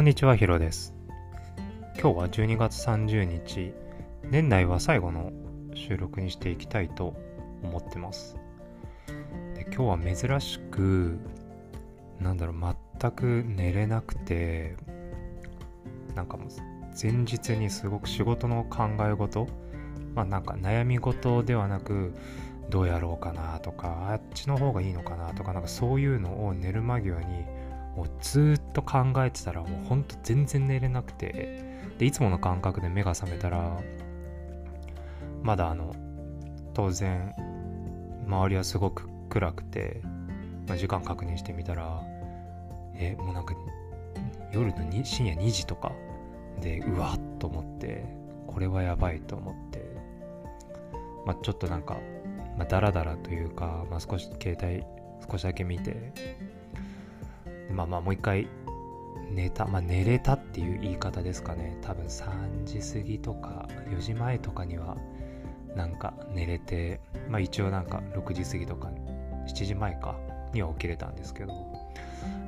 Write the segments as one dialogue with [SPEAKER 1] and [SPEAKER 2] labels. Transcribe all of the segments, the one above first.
[SPEAKER 1] こんにちは、ヒロです。今日は12月30日、年内は最後の収録にしていきたいと思ってます。で今日は珍しく、なんだろう、全く寝れなくて、なんかもう前日にすごく仕事の考え事、まあなんか悩み事ではなく、どうやろうかなとか、あっちの方がいいのかなとか、なんかそういうのを寝る間際にもうずっと考えてたらもうほんと全然寝れなくて。でいつもの感覚で目が覚めたらまだあの当然周りはすごく暗くて、まあ、時間確認してみたらえもうなんか夜の深夜2時とかでうわっと思ってこれはやばいと思って。まあちょっとなんか、まあ、ダラダラというか、まあ、少し携帯少しだけ見てまあまあもう一回寝た、まあ寝れたっていう言い方ですかね。多分3時過ぎとか4時前とかにはなんか寝れて、まあ一応なんか6時過ぎとか7時前かには起きれたんですけど、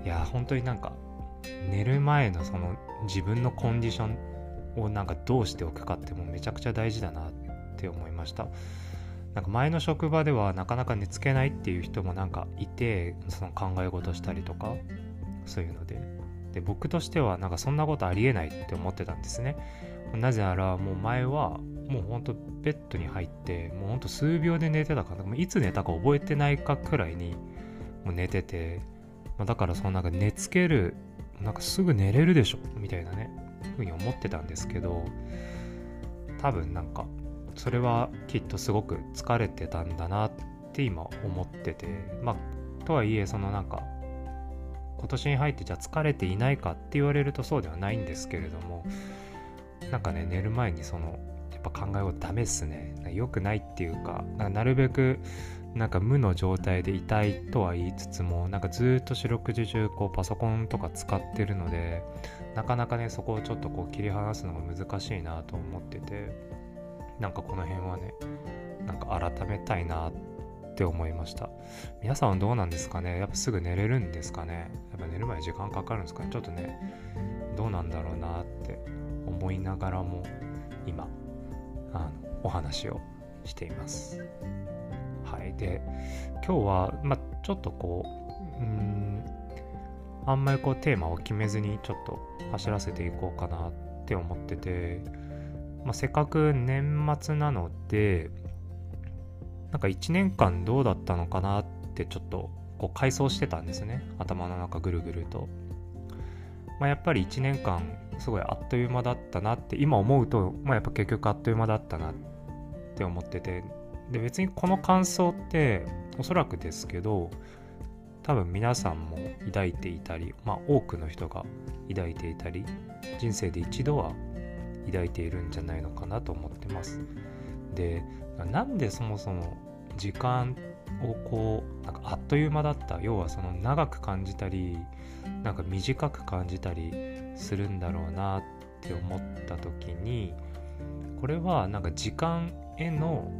[SPEAKER 1] いや本当になんか寝る前のその自分のコンディションをなんかどうしておくかってもうめちゃくちゃ大事だなって思いました。なんか前の職場ではなかなか寝つけないっていう人もなんかいてその考え事したりとかそういうので。で僕としてはなんかそんなことありえないって思ってたんですね。なぜならもう前はもうほんとベッドに入ってもうほんと数秒で寝てたからいつ寝たか覚えてないかくらいにもう寝てて、まあ、だからそのなんか寝つけるなんかすぐ寝れるでしょみたいなねふうに思ってたんですけど多分なんかそれはきっとすごく疲れてたんだなって今思っててまあとはいえそのなんか今年に入ってじゃあ疲れていないかって言われるとそうではないんですけれどもなんかね寝る前にそのやっぱ考えをダメっすね。良くないっていうかなるべくなんか無の状態でいたいとは言いつつもなんかずっと四六時中こうパソコンとか使ってるのでなかなかねそこをちょっとこう切り離すのが難しいなと思っててなんかこの辺はねなんか改めたいなってって思いました。皆さんはどうなんですかね？やっぱすぐ寝れるんですかね？やっぱ寝る前時間かかるんですかね？ちょっとねどうなんだろうなって思いながらも今あのお話をしています。はい。で今日はまあちょっとこううんあんまりこうテーマを決めずにちょっと走らせていこうかなって思っててまあ、せっかく年末なのでなんか1年間どうだったのかなってちょっとこう回想してたんですね。頭の中ぐるぐると、まあ、やっぱり1年間すごいあっという間だったなって今思うと、まあ、やっぱ結局あっという間だったなって思ってて。で別にこの感想っておそらくですけど多分皆さんも抱いていたりまあ多くの人が抱いていたり人生で一度は抱いているんじゃないのかなと思ってます。でなんでそもそも時間をこうなんかあっという間だった要はその長く感じたりなんか短く感じたりするんだろうなって思った時にこれはなんか時間への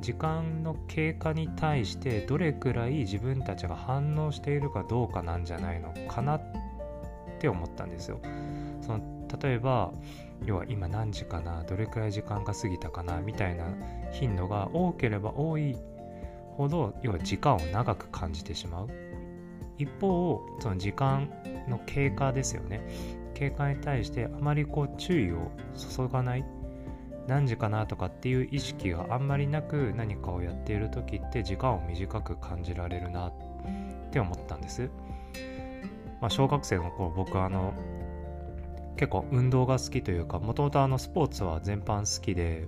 [SPEAKER 1] 時間の経過に対してどれくらい自分たちが反応しているかどうかなんじゃないのかなって思ったんですよ。その例えば要は今何時かなどれくらい時間が過ぎたかなみたいな頻度が多ければ多いほど要は時間を長く感じてしまう。一方その時間の経過ですよね。経過に対してあまりこう注意を注がない。何時かなとかっていう意識があんまりなく何かをやっている時って時間を短く感じられるなって思ったんです、まあ、小学生の頃僕はあの結構運動が好きというかもともとスポーツは全般好きで、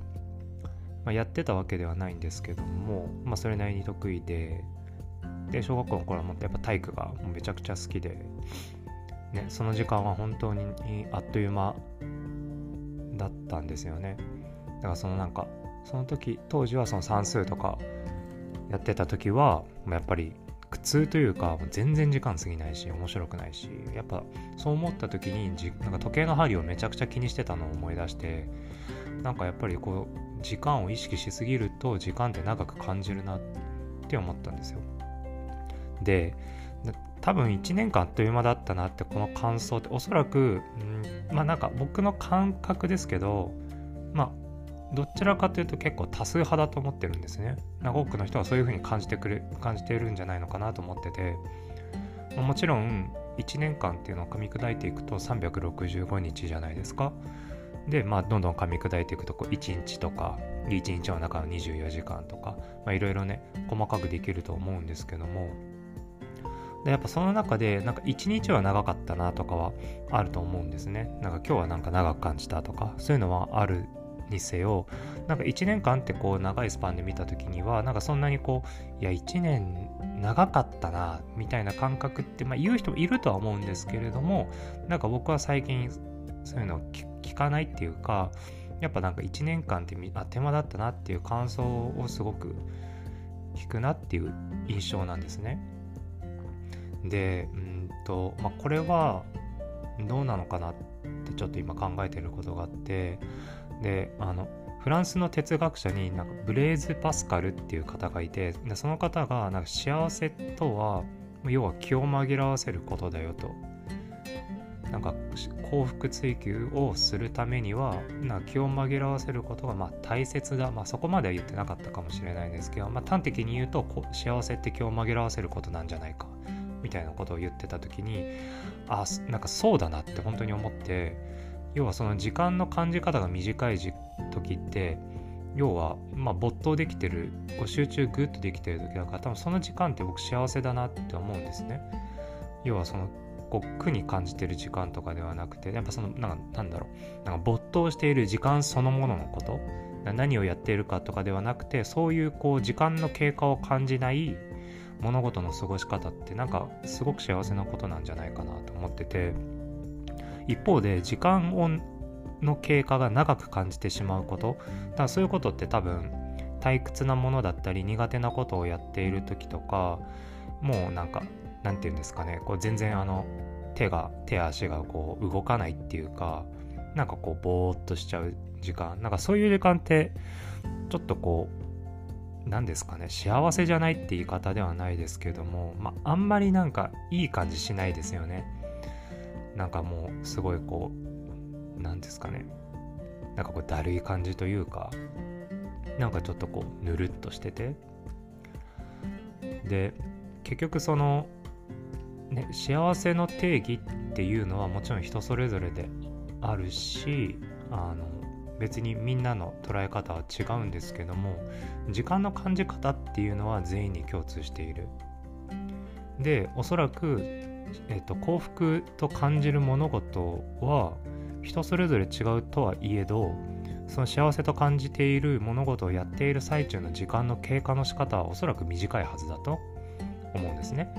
[SPEAKER 1] まあ、やってたわけではないんですけども、まあ、それなりに得意でで小学校の頃はもっとやっぱ体育がめちゃくちゃ好きで、ね、その時間は本当にあっという間だったんですよね。だからそのなんかその時当時はその算数とかやってた時はやっぱり苦痛というか全然時間過ぎないし面白くないしやっぱそう思った時にじなんか時計の針をめちゃくちゃ気にしてたのを思い出してなんかやっぱりこう時間を意識しすぎると時間って長く感じるなって思ったんですよ。で多分1年間あっという間だったなってこの感想っておそらく、ん、まあなんか僕の感覚ですけどまあどちらかというと結構多数派だと思ってるんですね。なんか多くの人はそういうふうに感じてくれ感じているんじゃないのかなと思っててもちろん1年間っていうのを噛み砕いていくと365日じゃないですか。で、まあ、どんどん噛み砕いていくとこう1日とか1日の中の24時間とかいろいろね細かくできると思うんですけどもでやっぱその中でなんか1日は長かったなとかはあると思うんですねなんか今日はなんか長く感じたとかそういうのはあるにせよなんか1年間ってこう長いスパンで見た時にはなんかそんなにこういや1年長かったなみたいな感覚って、まあ、言う人もいるとは思うんですけれどもなんか僕は最近そういうのを聞かないっていうかやっぱなんか1年間ってあ手間だったなっていう感想をすごく聞くなっていう印象なんですね。でうんと、まあ、これはどうなのかなってちょっと今考えてることがあってであのフランスの哲学者になんかブレーズ・パスカルっていう方がいてでその方がなんか幸せとは要は気を紛らわせることだよと。なんか幸福追求をするためにはな気を紛らわせることがまあ大切だ、まあ、そこまでは言ってなかったかもしれないですけど、まあ、端的に言うと幸せって気を紛らわせることなんじゃないかみたいなことを言ってた時にあなんかそうだなって本当に思って要はその時間の感じ方が短い時って要はまあ没頭できてるこう集中グッとできてる時だから多分その時間って僕幸せだなって思うんですね。要はそのこう苦に感じてる時間とかではなくてやっぱそのなんかなんだろう。なんか没頭している時間そのもののこと。何をやっているかとかではなくてそういうこう時間の経過を感じない物事の過ごし方ってなんかすごく幸せなことなんじゃないかなと思ってて。一方で時間をの経過が長く感じてしまうこと。だからそういうことって多分退屈なものだったり苦手なことをやっている時とかもうなんか何て言うんですかね。こう全然あの手が手足がこう動かないっていうかなんかこうぼーっとしちゃう時間。なんかそういう時間ってちょっとこう何ですかね。幸せじゃないって言い方ではないですけども、まあ、あんまりなんかいい感じしないですよね。なんかもうすごいこう何ですかねなんかこうだるい感じというかなんかちょっとこうぬるっとしててで結局そのね、幸せの定義っていうのはもちろん人それぞれであるしあの別にみんなの捉え方は違うんですけども時間の感じ方っていうのは全員に共通している。でおそらく、えーと、幸福と感じる物事は人それぞれ違うとはいえどその幸せと感じている物事をやっている最中の時間の経過の仕方はおそらく短いはずだと思うんですね。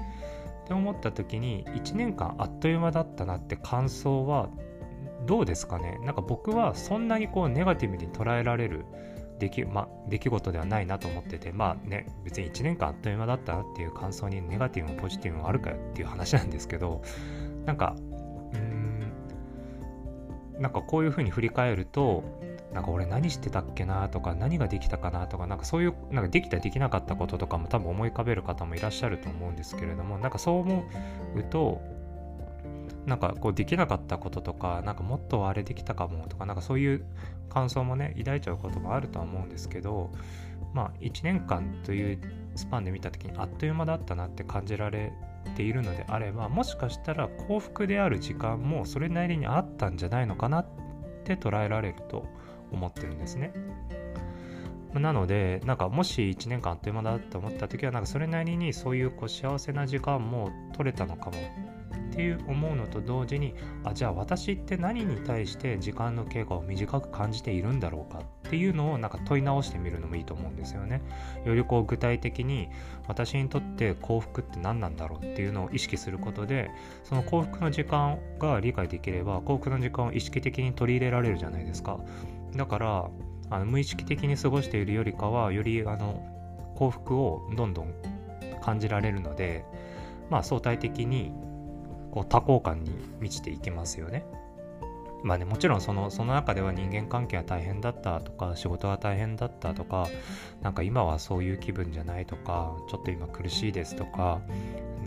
[SPEAKER 1] って思った時に1年間あっという間だったなって感想はどうですかね？なんか僕はそんなにこうネガティブに捉えられる出来,、ま出来事ではないなと思っててまあね別に1年間あっという間だったなっていう感想にネガティブもポジティブもあるかよっていう話なんですけどなんかうんなんかこういうふうに振り返るとなんか俺何してたっけなとか何ができたかなとかなんかそういうなんかできたできなかったこととかも多分思い浮かべる方もいらっしゃると思うんですけれどもなんかそう思うとなんかこうできなかったこととかなんかもっとあれできたかもとかなんかそういう感想もね抱いちゃうこともあるとは思うんですけどまあ1年間というスパンで見た時にあっという間だったなって感じられているのであればもしかしたら幸福である時間もそれなりにあったんじゃないのかなって捉えられると思ってるんですね。なので、なんかもし1年間あっという間だと思った時は、なんかそれなりにそういうこう幸せな時間も取れたのかもっていう思うのと同時に、あ、じゃあ私って何に対して時間の経過を短く感じているんだろうかっていうのをなんか問い直してみるのもいいと思うんですよね。よりこう具体的に私にとって幸福って何なんだろうっていうのを意識することで、その幸福の時間が理解できれば幸福の時間を意識的に取り入れられるじゃないですか。だからあの無意識的に過ごしているよりかはよりあの幸福をどんどん感じられるのでまあ相対的にこう多幸感に満ちていきますよね。まあね、もちろんそのその中では人間関係が大変だったとか仕事が大変だったとかなんか今はそういう気分じゃないとかちょっと今苦しいですとか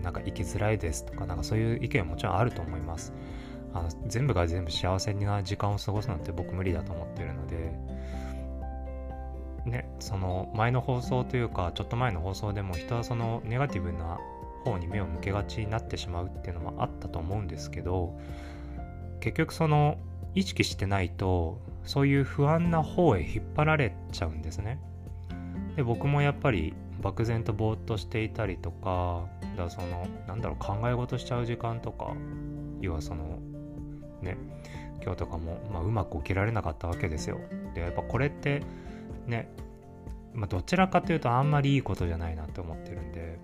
[SPEAKER 1] なんか生きづらいですとかなんかそういう意見はもちろんあると思いますあの全部が全部幸せな時間を過ごすなんて僕無理だと思ってるのでねその前の放送というかちょっと前の放送でも人はそのネガティブな方に目を向けがちになってしまうっていうのもあったと思うんですけど結局その意識してないとそういう不安な方へ引っ張られちゃうんですね。で僕もやっぱり漠然とぼーっとしていたりとかだそのなんだろう考え事しちゃう時間とか要はそのね今日とかも、まあ、うまく起きられなかったわけですよ。でやっぱこれってね、まあ、どちらかというとあんまりいいことじゃないなって思ってるんで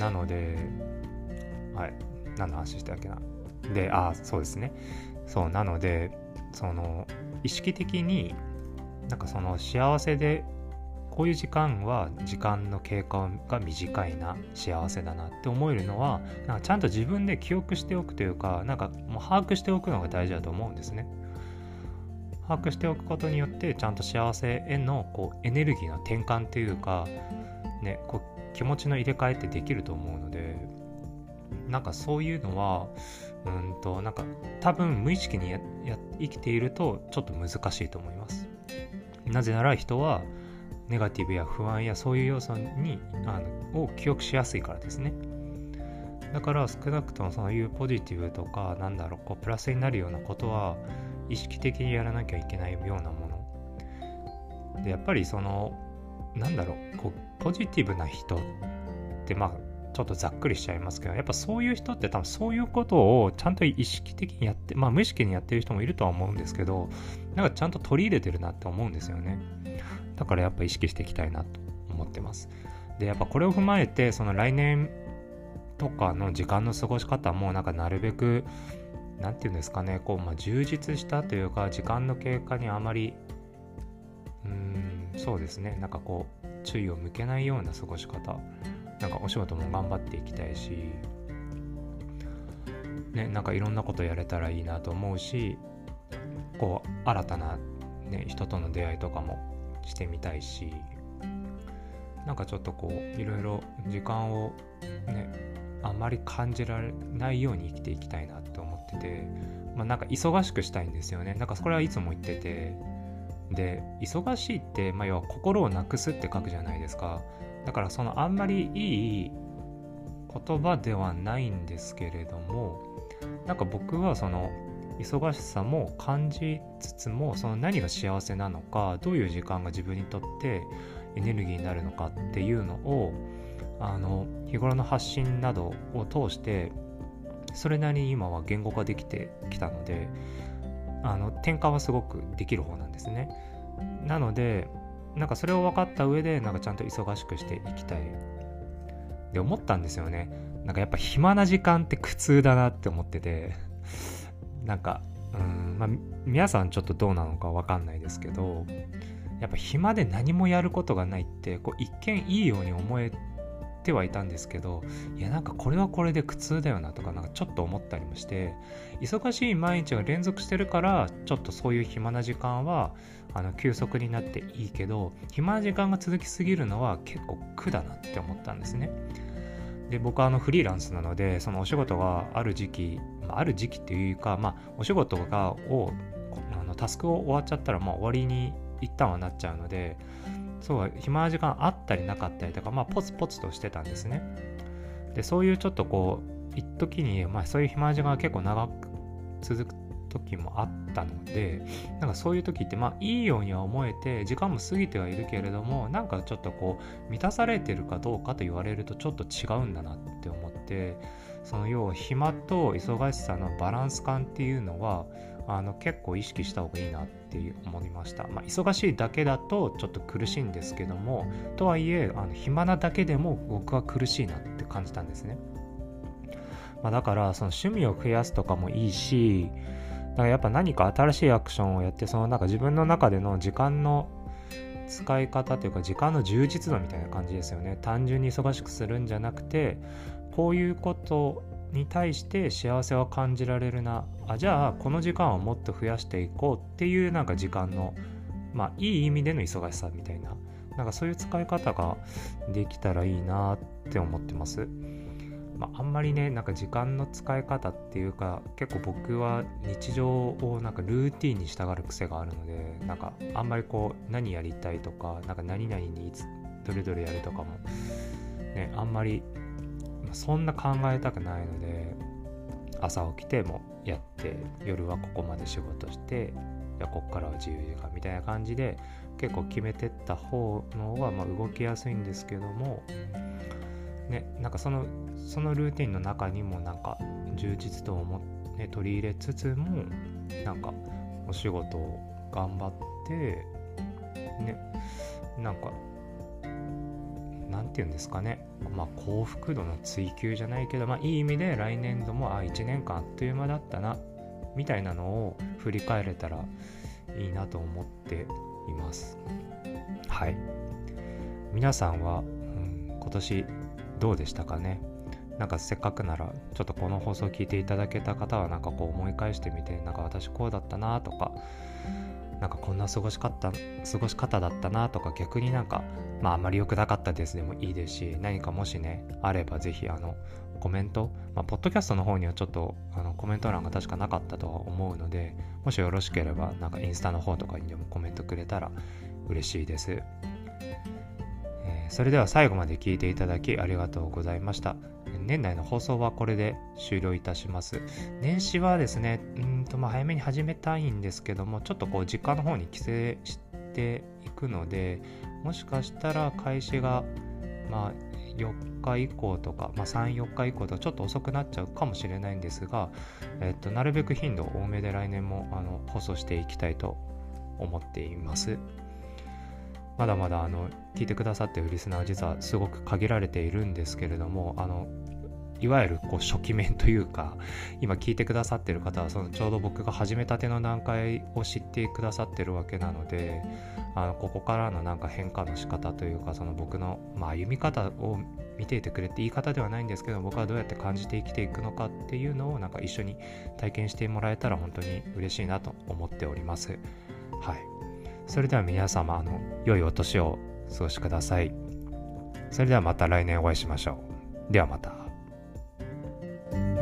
[SPEAKER 1] なのではい何の話したっけなであそうですねそうなのでその意識的になんかその幸せでこういう時間は時間の経過が短いな幸せだなって思えるのはなんかちゃんと自分で記憶しておくというかなんかもう把握しておくのが大事だと思うんですね。把握しておくことによってちゃんと幸せへのこうエネルギーの転換というか、ね、こう気持ちの入れ替えってできると思うのでなんかそういうのはうんとなんか多分無意識にやや生きているとちょっと難しいと思います。なぜなら人はネガティブや不安やそういう要素にあのを記憶しやすいからですね。だから少なくともそういうポジティブとかなんだろうこうプラスになるようなことは意識的にやらなきゃいけないようなもの。でやっぱりそのなんだろうこうポジティブな人ってまあちょっとざっくりしちゃいますけどやっぱそういう人って多分そういうことをちゃんと意識的にやってまあ無意識にやってる人もいるとは思うんですけどなんかちゃんと取り入れてるなって思うんですよね。だからやっぱ意識していきたいなと思ってます。でやっぱこれを踏まえてその来年とかの時間の過ごし方もなんかなるべく何て言うんですかねこう、まあ、充実したというか時間の経過にあまりうーんそうですね。なんかこう注意を向けないような過ごし方。なんかお仕事も頑張っていきたいし、ね、なんかいろんなことやれたらいいなと思うし、こう、新たな、ね、人との出会いとかもしてみたいし、なんかちょっとこう、いろいろ時間をね、あまり感じられないように生きていきたいなって思ってて、まあなんか忙しくしたいんですよね。なんかこれはいつも言ってて、で、忙しいって、まあ要は心をなくすって書くじゃないですか。だからそのあんまりいい言葉ではないんですけれどもなんか僕はその忙しさも感じつつもその何が幸せなのかどういう時間が自分にとってエネルギーになるのかっていうのをあの日頃の発信などを通してそれなりに今は言語化できてきたのであの転換はすごくできる方なんですね。なのでなんかそれを分かった上でなんかちゃんと忙しくしていきたい。で思ったんですよね。なんかやっぱ暇な時間って苦痛だなって思ってて。なんかうんまあ皆さんちょっとどうなのか分かんないですけどやっぱ暇で何もやることがないってこう一見いいように思えってはいたんですけどいやなんかこれはこれで苦痛だよなとかなんかちょっと思ったりもして忙しい毎日が連続してるからちょっとそういう暇な時間はあの休息になっていいけど暇な時間が続きすぎるのは結構苦だなって思ったんですね。で僕はあのフリーランスなのでそのお仕事がある時期、まあ、ある時期っていうか、まあ、お仕事がをあのタスクを終わっちゃったらまあ終わりに一旦はなっちゃうのでそう暇な時間あったりなかったりとかまあポツポツとしてたんですね。でそういうちょっとこう一時に、まあ、そういう暇な時間が結構長く続く時もあったのでなんかそういう時ってまあいいようには思えて時間も過ぎてはいるけれどもなんかちょっとこう満たされてるかどうかと言われるとちょっと違うんだなって思ってその要は暇と忙しさのバランス感っていうのはあの結構意識した方がいいなって思いました、まあ、忙しいだけだとちょっと苦しいんですけどもとはいえあの暇なだけでも僕は苦しいなって感じたんですね、まあ、だからその趣味を増やすとかもいいしだからやっぱ何か新しいアクションをやってそのなんか自分の中での時間の使い方というか時間の充実度みたいな感じですよね。単純に忙しくするんじゃなくてこういうことに対して幸せを感じられるなあじゃあこの時間をもっと増やしていこうっていうなんか時間のまあいい意味での忙しさみたいななんかそういう使い方ができたらいいなって思ってます。まあ、あんまりねなんか時間の使い方っていうか結構僕は日常をなんかルーティンに従う癖があるのでなんかあんまりこう何やりたいとかなんか何々にいつどれどれやるとかもねあんまりそんな考えたくないので朝起きてもやって夜はここまで仕事していやこっからは自由時間みたいな感じで結構決めてった方の方がま動きやすいんですけどもねなんかそのそのルーティンの中にもなんか充実度をも、ね、取り入れつつもなんかお仕事を頑張ってねなんかなんて言うんですかね。まあ幸福度の追求じゃないけどまあいい意味で来年度もあ1年間あっという間だったなみたいなのを振り返れたらいいなと思っています。はい。皆さんは、うん、今年どうでしたかね？なんかせっかくならちょっとこの放送を聞いていただけた方はなんかこう思い返してみてなんか私こうだったなとかなんかこんな過ごし方過ごし方だったなとか逆になんかまああんまり良くなかったですでもいいですし何かもしねあればぜひあのコメント、まあ、ポッドキャストの方にはちょっとあのコメント欄が確かなかったとは思うのでもしよろしければなんかインスタの方とかにでもコメントくれたら嬉しいです。えそれでは最後まで聞いていただきありがとうございました。年内の放送はこれで終了いたします。年始はですね、うんとまあ早めに始めたいんですけども、ちょっとこう実家の方に帰省していくので、もしかしたら開始がまあ4日以降とか、まあ、3、4日以降とちょっと遅くなっちゃうかもしれないんですが、えっと、なるべく頻度多めで来年もあの放送していきたいと思っています。まだまだあの聞いてくださってるリスナーは実はすごく限られているんですけれどもあのいわゆるこう初期面というか今聞いてくださってる方はそのちょうど僕が始めたての段階を知ってくださってるわけなのであのここからのなんか変化の仕方というかその僕の、まあ、歩み方を見ていてくれって言い方ではないんですけど僕はどうやって感じて生きていくのかっていうのをなんか一緒に体験してもらえたら本当に嬉しいなと思っております。はいそれでは皆様、あの、良いお年をお過ごしください。それではまた来年お会いしましょう。ではまた。Thank you.